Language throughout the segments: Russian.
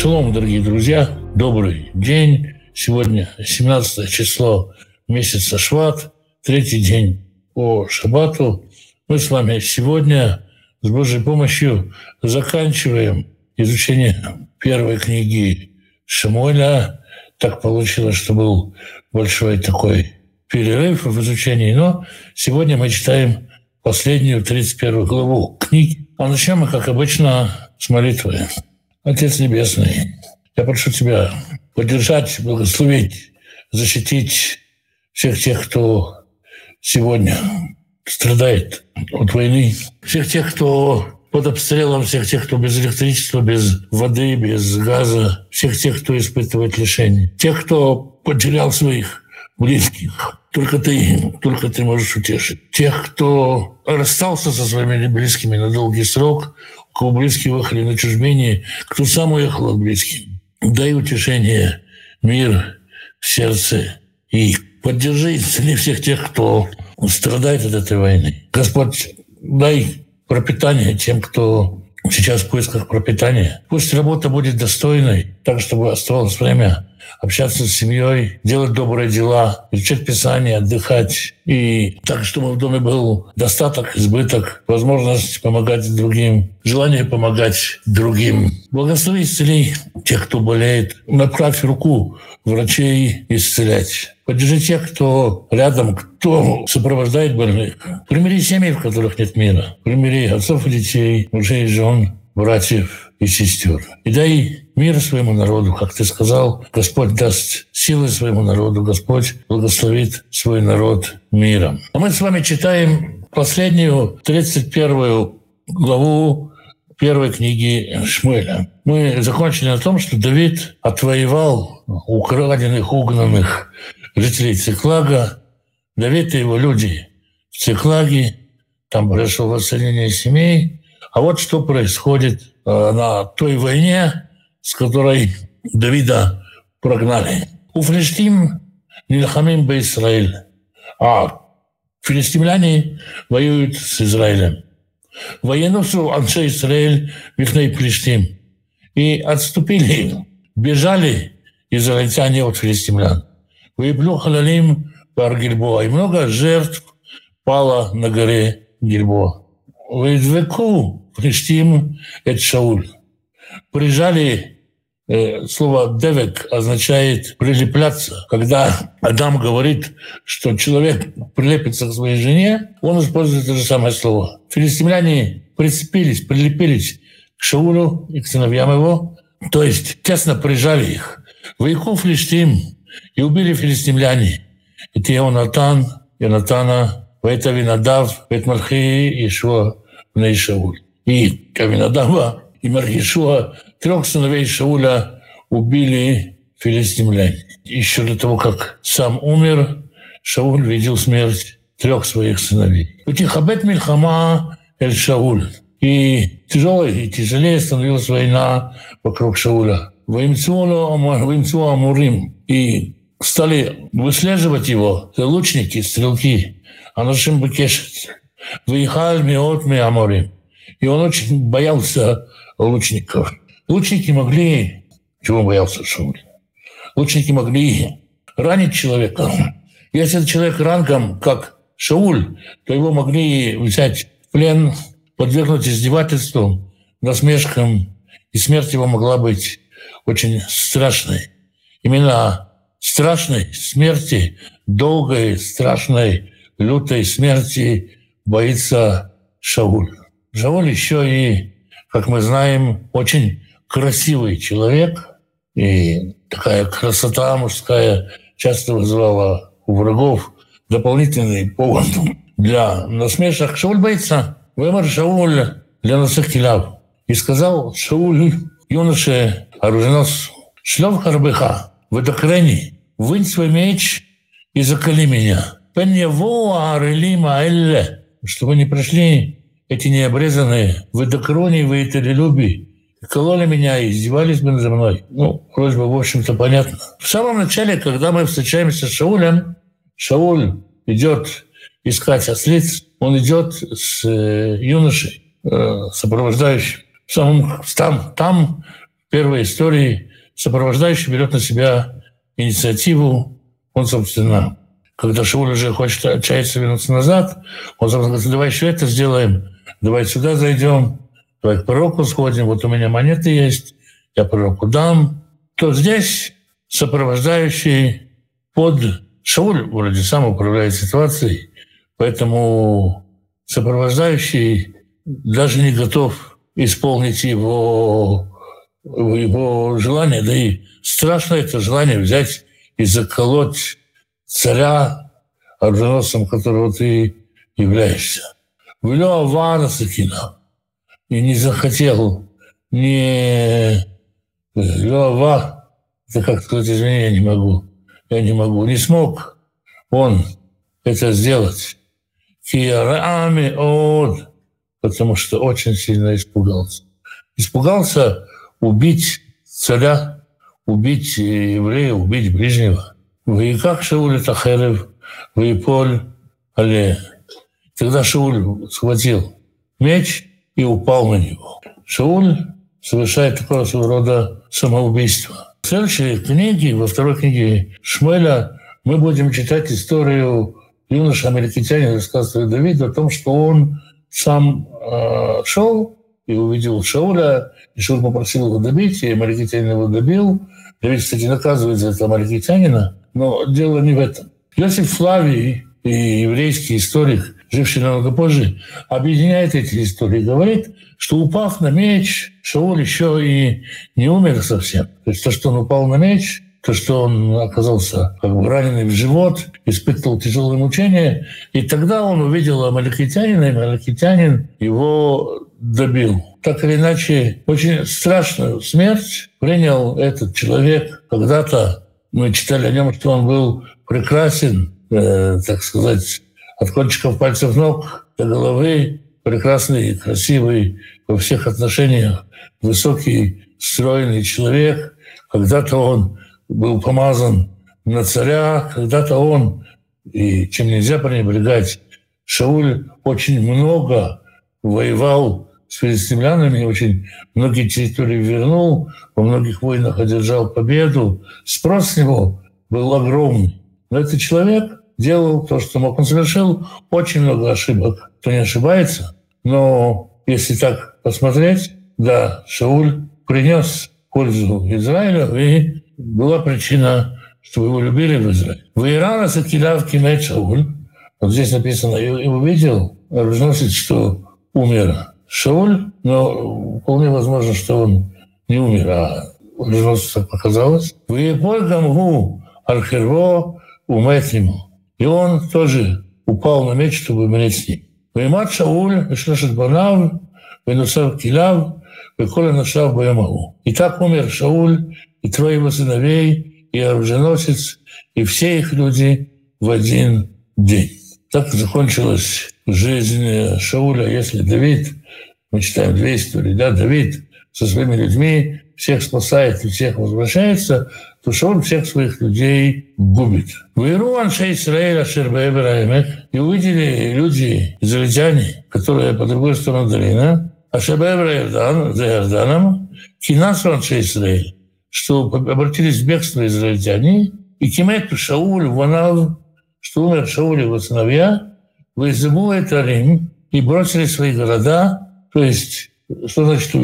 Шалом, дорогие друзья, добрый день. Сегодня 17 число месяца Шват, третий день по Шабату. Мы с вами сегодня с Божьей помощью заканчиваем изучение первой книги Шамуэля. Так получилось, что был большой такой перерыв в изучении, но сегодня мы читаем последнюю 31 главу книги. А начнем мы, как обычно, с молитвы. Отец Небесный, я прошу Тебя поддержать, благословить, защитить всех тех, кто сегодня страдает от войны, всех тех, кто под обстрелом, всех тех, кто без электричества, без воды, без газа, всех тех, кто испытывает лишение, тех, кто потерял своих близких. Только ты, только ты можешь утешить. Тех, кто расстался со своими близкими на долгий срок, кого близкие уехали на чужбине, кто сам уехал от близких. Дай утешение, мир сердце и поддержи исцели всех тех, кто страдает от этой войны. Господь, дай пропитание тем, кто сейчас в поисках пропитания. Пусть работа будет достойной, так, чтобы оставалось время общаться с семьей, делать добрые дела, изучать Писание, отдыхать. И так, чтобы в доме был достаток, избыток, возможность помогать другим, желание помогать другим. Благослови, исцели тех, кто болеет. Направь руку врачей исцелять. Поддержи тех, кто рядом, кто сопровождает больных. Примири семьи, в которых нет мира. Примири отцов и детей, мужей и жен, братьев и сестер. И дай мир своему народу, как ты сказал. Господь даст силы своему народу. Господь благословит свой народ миром. А мы с вами читаем последнюю, 31 главу первой книги Шмуэля. Мы закончили на том, что Давид отвоевал украденных, угнанных жителей Циклага. Давид его люди в Циклаге, там произошло воссоединение семей, а вот что происходит э, на той войне, с которой Давида прогнали. У филистим Нильхамим бы Израиль, а филистимляне воюют с Израилем. Военусу Анше Израиль Вихней Филистим. И отступили, бежали израильтяне от филистимлян. Выеблю халалим пар Гильбоа. И много жертв пало на горе Гильбоа. Выдвеку Флештим – это Шауль. Прижали э, Слово «девек» означает «прилепляться». Когда Адам говорит, что человек прилепится к своей жене, он использует это же самое слово. Филистимляне прицепились, прилепились к Шаулю и к сыновьям его, то есть тесно прижали их. Вояку Филистим и убили филистимляне. Это Ионатан, Ионатана, Вейта Винадав, Вейт Малхи, Ишуа, Бней Шауль. И Каминадава и Маргишуа, трех сыновей Шауля убили филистимляне. Еще до того, как сам умер, Шауль видел смерть трех своих сыновей. Утихабет Мильхама Эль Шауль. И тяжелой и тяжелее становилась война вокруг Шауля. Воимцу Амурим. И стали выслеживать его лучники, стрелки. Анашим Бекешет. Выехал миот миамори. И он очень боялся лучников. Лучники могли... Чего боялся Шауль? Лучники могли ранить человека. Если человек рангом, как Шауль, то его могли взять в плен, подвергнуть издевательству, насмешкам, и смерть его могла быть очень страшной. Именно страшной смерти, долгой, страшной, лютой смерти боится Шауль. Шауль еще и, как мы знаем, очень красивый человек, и такая красота мужская часто вызывала у врагов дополнительный повод для насмешек. Шауль боится. Вымер Шауль для насых киляв. И сказал Шауль юноше оруженосцу, шлев харбыха, выдохрени, вынь свой меч и закали меня. Чтобы не пришли эти необрезанные выдокрони, выэтелелюби, кололи меня и издевались бы надо мной. Ну, просьба, в общем-то, понятна. В самом начале, когда мы встречаемся с Шаулем, Шауль идет искать ослиц, он идет с э, юношей, э, сопровождающим. Самым, там, там первой истории сопровождающий берет на себя инициативу. Он, собственно, когда Шауль уже хочет отчаяться вернуться назад, он говорит, давай еще это сделаем, давай сюда зайдем, давай к пророку сходим, вот у меня монеты есть, я пророку дам. То здесь сопровождающий под Шауль вроде сам управляет ситуацией, поэтому сопровождающий даже не готов исполнить его, его желание, да и страшно это желание взять и заколоть царя, оруженосцем которого ты являешься. Влё Авара Сакина и не захотел, не Лёва, это как сказать, извини, я не могу, я не могу, не смог он это сделать. Киарами от, потому что очень сильно испугался. Испугался убить царя, убить еврея, убить ближнего. Вы как Шауль Тахерев, вы Поль Але. Тогда Шауль схватил меч и упал на него. Шауль совершает такого рода самоубийство. В следующей книге, во второй книге Шмеля, мы будем читать историю юноша американин рассказывает Давид о том, что он сам э, шел и увидел Шауля, и Шауль попросил его добить, и американин его добил. Давид, кстати, наказывает за это американина, но дело не в этом. Иосиф Флавий и еврейский историк, живший намного позже, объединяет эти истории, говорит, что упав на меч, Шауль еще и не умер совсем. То есть то, что он упал на меч, то, что он оказался как бы раненый в живот, испытывал тяжелые мучения, и тогда он увидел амаликитянина, и амаликитянин его добил. Так или иначе, очень страшную смерть принял этот человек. Когда-то мы читали о нем, что он был прекрасен, э, так сказать, от кончиков пальцев ног до головы, прекрасный, красивый во всех отношениях, высокий, стройный человек. Когда-то он был помазан на царя, когда-то он, и чем нельзя пренебрегать, Шауль очень много воевал с филистимлянами, очень многие территории вернул, во многих войнах одержал победу. Спрос с него был огромный. Но этот человек делал то, что мог. Он совершил очень много ошибок. Кто не ошибается. Но если так посмотреть, да, Шауль принес пользу Израилю и была причина, что его любили в Израиле. В Ирана закидав Кимет Шауль, вот здесь написано, и увидел, разносит, что умер Шауль, но вполне возможно, что он не умер, а вернулся, так показалось. В Гамгу Архерво умеет. И он тоже упал на меч, чтобы умереть с ним. Веймат Шауль, Вешлешет Банав, Венусав Килав, Веколя Нашав Баямау. И так умер Шауль, и трое его сыновей, и оруженосец, и все их люди в один день. Так закончилась жизнь Шауля, если Давид – мы читаем две истории, да, Давид со своими людьми всех спасает и всех возвращается, то Шауль всех своих людей губит. Выру аншей Израиля Шербеевраемех, и увидели люди, израильтяне, которые по другой стороне долины, а Шербеевраевдан, за Иорданом, кинасу аншей Израиль, что обратились в бегство израильтяне, и Кимету Шауль, Ванав, что умер Шауль его сыновья, Вайзабу это Рим, и бросили свои города, то есть, что значит?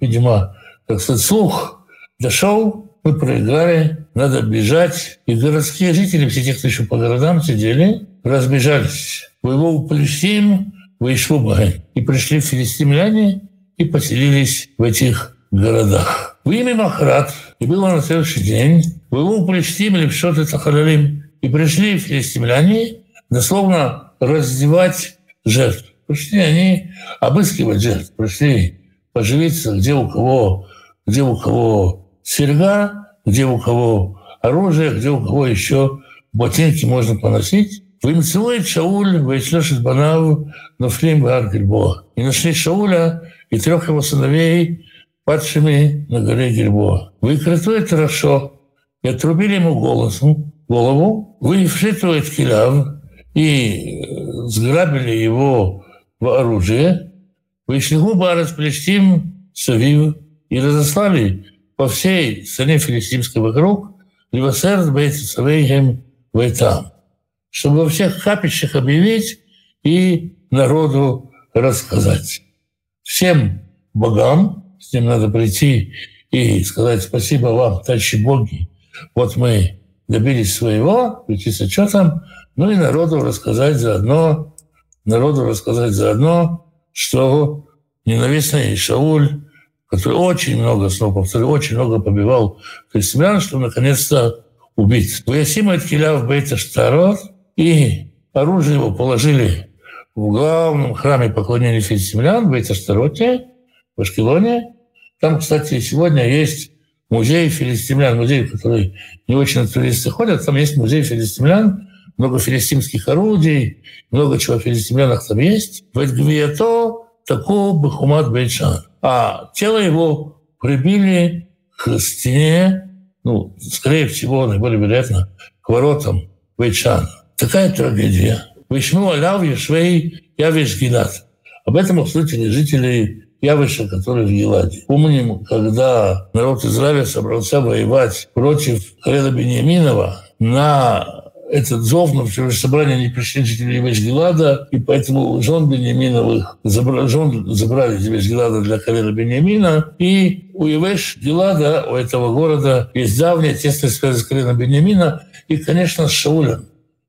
Видимо, так сказать, слух дошел, мы проиграли, надо бежать. И городские жители, все те, кто еще по городам сидели, разбежались. Воевал Палестин, вышел Багань. И пришли филистимляне и поселились в этих городах. В имя Махрат, и было на следующий день, воевал Палестин или что-то Тахалалим. И пришли филистимляне дословно раздевать жертв. Пришли они обыскивать жертв, пришли поживиться, где у кого, где у кого серьга, где у кого оружие, где у кого еще ботинки можно поносить. Вымцелует Шауль, Вайшлешет Банав, Нофлим Бар Гильбоа. И нашли Шауля и трех его сыновей, падшими на горе Гильбоа. Выкрытует хорошо, и отрубили ему голосом, голову, вышитует Килав, и сграбили его в оружие, вышли губа Плештим Савив, и разослали по всей стране филистимской вокруг, Левасерд Бейтсавейгем Вейтам, чтобы во всех капищах объявить и народу рассказать. Всем богам, с ним надо прийти и сказать спасибо вам, товарищи боги, вот мы добились своего, прийти с отчетом, ну и народу рассказать заодно, народу рассказать заодно, что ненавистный Шауль, который очень много, снова повторю, очень много побивал христиан, что наконец-то убит. Ваясима от в Бейта и оружие его положили в главном храме поклонения филистимлян в Бейта в Ашкелоне. Там, кстати, сегодня есть музей филистимлян, музей, который не очень туристы ходят, там есть музей филистимлян, много филистимских орудий, много чего филистимлянах там есть. Эдгвието такого Бахумат Бейчан. А тело его прибили к стене, ну, скорее всего, наиболее вероятно, к воротам Бейчана. Такая трагедия. Вишну Аляв Ешвей Явиш Гилат. Об этом обсудили жители Явыша, который в Еладе. Помним, когда народ Израиля собрался воевать против Хареда Бениаминова, на этот зов на вчерашнее собрание не пришли жители Ивеш-Гелада, и поэтому жен Бениаминовых забрали, жен забрали из Ивеш-Гелада для Кавера Бениамина, и у Ивеш-Гелада, у этого города, есть давняя тесная связь с коленом Бениамина, и, конечно, с Шаулем.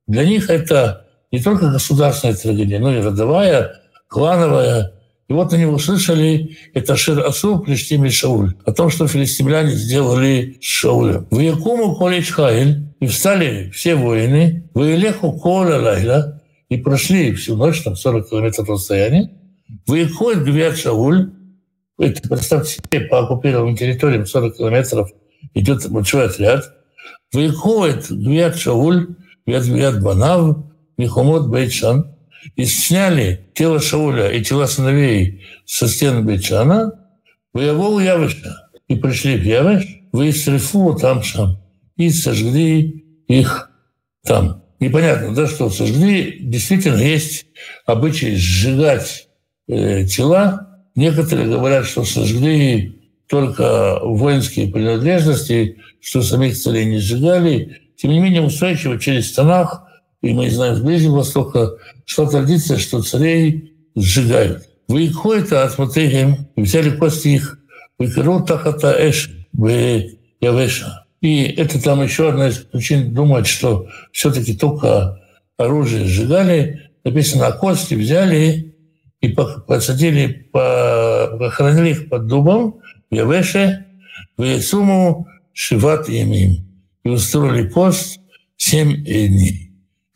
Для них это не только государственная трагедия, но и родовая, клановая, и вот они услышали это Шир Асу, Плештим и Шауль, о том, что филистимляне сделали с Шаулем. В Якуму Колич Хайль, и встали все воины, в Илеху Коля Лайла, и прошли всю ночь, там 40 километров расстояния, выходит Гвиат Шауль, это, представьте себе, по оккупированным территориям 40 километров идет большой отряд, выходит Гвиат Шауль, Гвиат Гвиат Банав, Михомот Бейтшан, и сняли тело Шауля и тела сыновей со стен Бечана, воевал Явыша. И пришли в Явыш, вы Срифу там сам, и сожгли их там. Непонятно, да, что сожгли. Действительно, есть обычай сжигать э, тела. Некоторые говорят, что сожгли только воинские принадлежности, что самих царей не сжигали. Тем не менее, устойчиво через Танах и мы знаем с Ближнего Востока, что традиция, что царей сжигают. Вы ходите от Матеем, взяли кости их, выкрыл тахата эш, вы явеша. И это там еще одна из причин думать, что все-таки только оружие сжигали. Написано, а кости взяли и посадили, похоронили их под дубом в Явеше, в Яцуму Шиват Ямим. И устроили пост семь дней.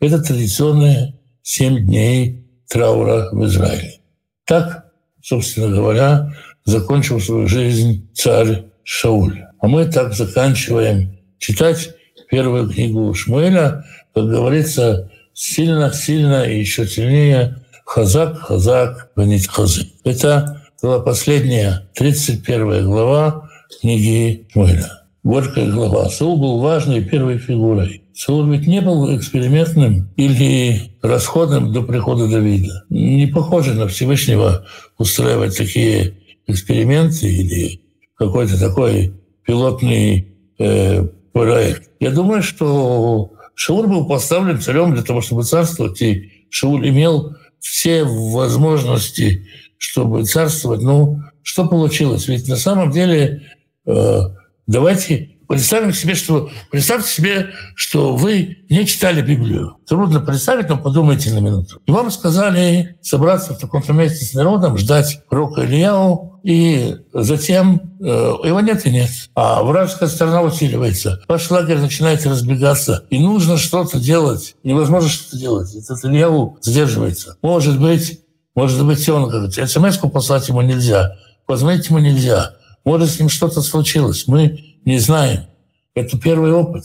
Это традиционные семь дней траура в Израиле. Так, собственно говоря, закончил свою жизнь царь Шауль. А мы так заканчиваем читать первую книгу Шмуэля, как говорится, сильно-сильно и еще сильнее Хазак, Хазак, Банит Хазы. Это была последняя, 31 глава книги Шмуэля. Горькая глава. Саул был важной первой фигурой Саул ведь не был экспериментным или расходным до прихода Давида. Не похоже на Всевышнего устраивать такие эксперименты или какой-то такой пилотный э, проект. Я думаю, что Шауль был поставлен царем для того, чтобы царствовать, и Шауль имел все возможности, чтобы царствовать. Ну, что получилось? Ведь на самом деле э, давайте Представим себе, что, представьте себе, что вы не читали Библию. Трудно представить, но подумайте на минуту. И вам сказали собраться в таком-то месте с народом, ждать пророка Ильяу, и затем э, его нет и нет. А вражеская сторона усиливается. Ваш лагерь начинает разбегаться. И нужно что-то делать. Невозможно что-то делать. Этот Ильяу задерживается. Может быть, может быть, он говорит, смс послать ему нельзя. Позвонить ему нельзя. Может, с ним что-то случилось. Мы не знаем. Это первый опыт.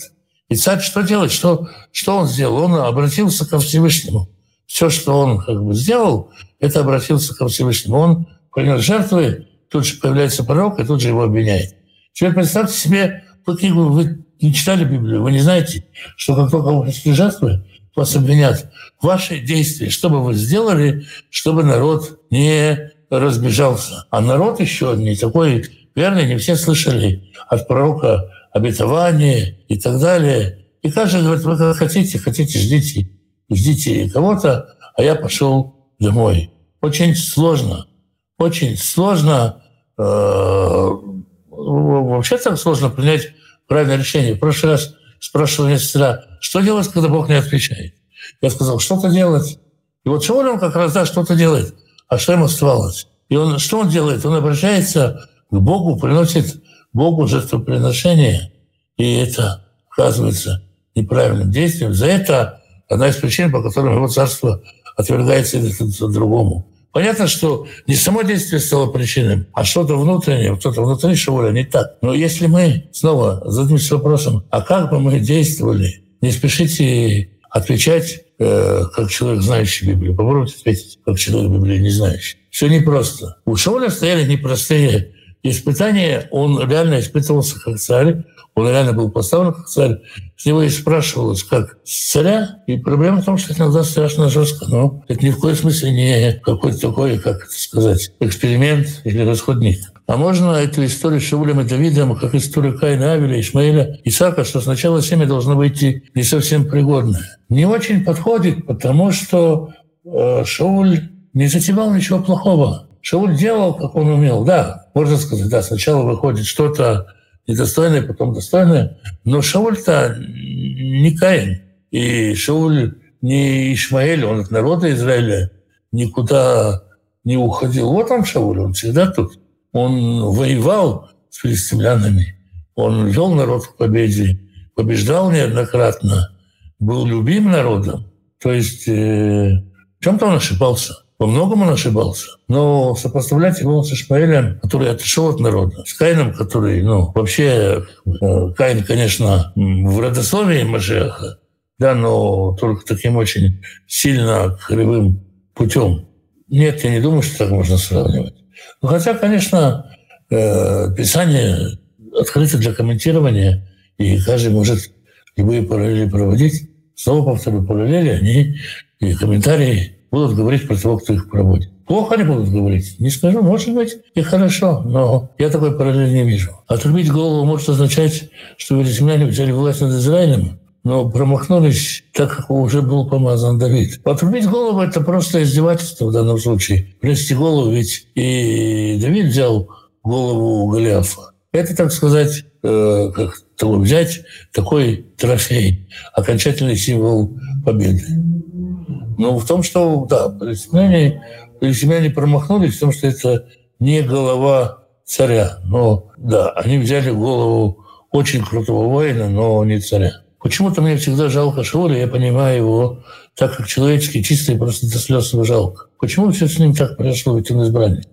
И царь что делать? Что, что он сделал? Он обратился ко Всевышнему. Все, что он как бы сделал, это обратился ко Всевышнему. Он принес жертвы, тут же появляется пророк, и тут же его обвиняет. Теперь представьте себе, вы, вы не читали Библию, вы не знаете, что как только вы принесли жертвы, вас обвинят. Ваши действия, что бы вы сделали, чтобы народ не разбежался. А народ еще не такой Верно, не все слышали от пророка обетование и так далее. И каждый говорит, вы как хотите, хотите, ждите, ждите кого-то, а я пошел домой. Очень сложно, очень сложно, э, вообще так сложно принять правильное решение. В прошлый раз спрашивал меня сестра, что делать, когда Бог не отвечает? Я сказал, что-то делать. И вот Шауль он как раз да, что-то делает. А что ему оставалось? И он что он делает? Он обращается к Богу, приносит Богу жертвоприношение. И это оказывается неправильным действием. За это одна из причин, по которым его царство отвергается другому. Понятно, что не само действие стало причиной, а что-то внутреннее, что-то внутри Шауля не так. Но если мы снова зададимся вопросом, а как бы мы действовали, не спешите отвечать, э, как человек, знающий Библию. Попробуйте ответить, как человек Библии не знающий. Все непросто. У Шауля стояли непростые испытания. Он реально испытывался как царь. Он реально был поставлен как царь. С него и спрашивалось, как с царя. И проблема в том, что иногда страшно жестко. Но это ни в коем смысле не какой-то такой, как это сказать, эксперимент или расходник. А можно эту историю с Шаулем и Давидом, как историю Каина, Авеля, Ишмаэля, Исаака, что сначала семя должно выйти не совсем пригодное. Не очень подходит, потому что э, Шауль не затевал ничего плохого. Шауль делал, как он умел. Да, можно сказать, да, сначала выходит что-то недостойное, потом достойное. Но Шауль-то не Каин. И Шауль не Ишмаэль, он от народа Израиля никуда не уходил. Вот он Шауль, он всегда тут. Он воевал с филистимлянами, он вел народ к победе, побеждал неоднократно, был любим народом. То есть э, в чем-то он ошибался. Во многом он ошибался. Но сопоставлять его с Ишмаэлем, который отошел от народа, с Каином, который, ну, вообще, э, Каин, конечно, в родословии Машеха, да, но только таким очень сильно кривым путем. Нет, я не думаю, что так можно сравнивать. Ну, хотя, конечно, э, Писание открыто для комментирования, и каждый может любые параллели проводить. Снова повторю, параллели, они и комментарии будут говорить про того, кто их проводит. Плохо они будут говорить? Не скажу, может быть, и хорошо, но я такой параллели не вижу. Отрубить голову может означать, что великомляне взяли власть над Израилем, но промахнулись, так как уже был помазан Давид. Отрубить голову – это просто издевательство в данном случае. Принести голову, ведь и Давид взял голову Голиафа. Это, так сказать, э, как взять такой трофей, окончательный символ победы. Ну, в том, что, да, палестиняне, палестиняне промахнулись в том, что это не голова царя. Но, да, они взяли голову очень крутого воина, но не царя. Почему-то мне всегда жалко Шауля, я понимаю его так, как человеческий, чистый, просто до слез его жалко. Почему все с ним так произошло, ведь он избранник?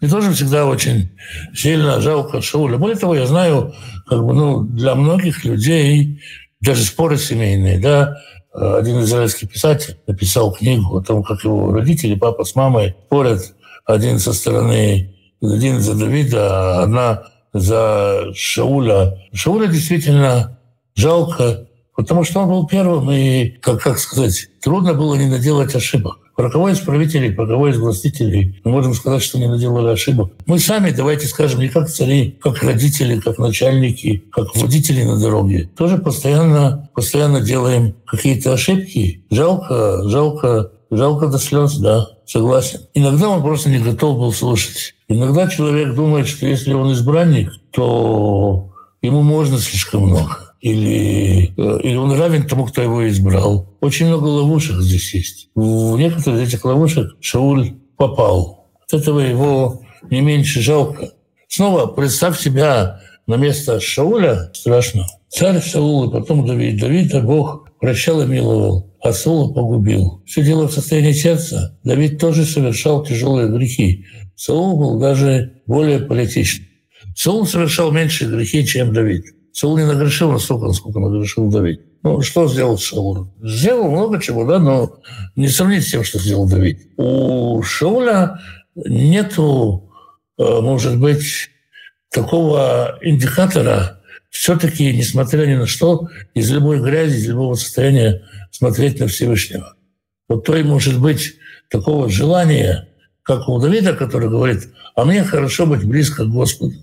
Мне тоже всегда очень сильно жалко Шауля. Более того, я знаю, как бы, ну, для многих людей даже споры семейные, да, один израильский писатель написал книгу о том, как его родители, папа с мамой, спорят один со стороны, один за Давида, а одна за Шауля. Шауля действительно жалко, потому что он был первым, и, как, как сказать, трудно было не наделать ошибок. Про кого из правителей, про кого из властителей мы можем сказать, что не наделали ошибок. Мы сами, давайте скажем, не как цари, как родители, как начальники, как водители на дороге, тоже постоянно, постоянно делаем какие-то ошибки. Жалко, жалко, жалко до слез, да, согласен. Иногда он просто не готов был слушать. Иногда человек думает, что если он избранник, то ему можно слишком много или, э, или он равен тому, кто его избрал. Очень много ловушек здесь есть. В некоторых из этих ловушек Шауль попал. От этого его не меньше жалко. Снова представь себя на место Шауля, страшно. Царь Саул и потом Давид. Давида Бог прощал и миловал, а Саула погубил. Все дело в состоянии сердца. Давид тоже совершал тяжелые грехи. Саул был даже более политичным. Саул совершал меньше грехи, чем Давид. Саул не нагрешил настолько, насколько нагрешил Давид. Ну, что сделал Шаул? Сделал много чего, да, но не сравнить с тем, что сделал Давид. У Шауля нету, э, может быть, такого индикатора, все-таки, несмотря ни на что, из любой грязи, из любого состояния смотреть на Всевышнего. Вот то и может быть такого желания, как у Давида, который говорит, а мне хорошо быть близко к Господу.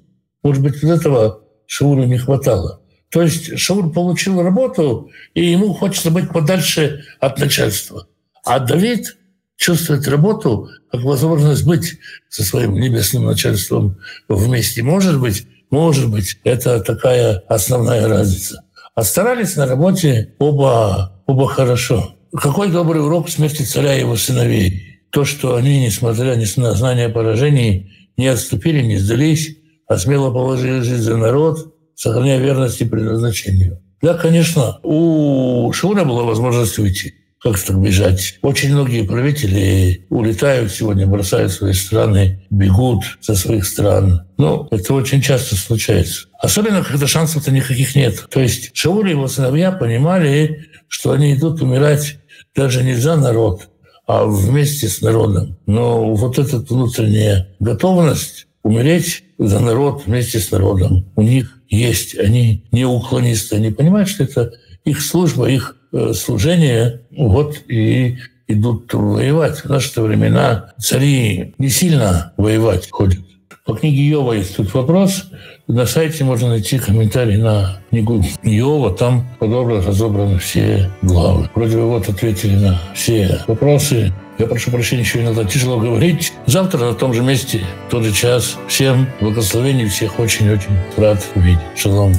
Может быть, вот этого Шауру не хватало. То есть Шаур получил работу, и ему хочется быть подальше от начальства. А Давид чувствует работу как возможность быть со своим небесным начальством вместе. Может быть, может быть, это такая основная разница. А старались на работе оба, оба хорошо. Какой добрый урок смерти царя и его сыновей. То, что они, несмотря на знание поражений, не отступили, не сдались, а смело положили жизнь за народ, сохраняя верность и предназначению. Да, конечно, у Шауля была возможность уйти как так бежать? Очень многие правители улетают сегодня, бросают свои страны, бегут со своих стран. Но это очень часто случается. Особенно, когда шансов-то никаких нет. То есть Шауль и его сыновья понимали, что они идут умирать даже не за народ, а вместе с народом. Но вот эта внутренняя готовность умереть за народ вместе с народом у них есть. Они не уклонисты. Они понимают, что это их служба, их Э, служение, вот и идут воевать. В наши времена цари не сильно воевать ходят. По книге Йова есть тут вопрос. На сайте можно найти комментарий на книгу Йова. Там подробно разобраны все главы. Вроде бы вот ответили на все вопросы. Я прошу прощения, еще иногда тяжело говорить. Завтра на том же месте, в тот же час. Всем благословений, всех очень-очень рад увидеть. Шалом.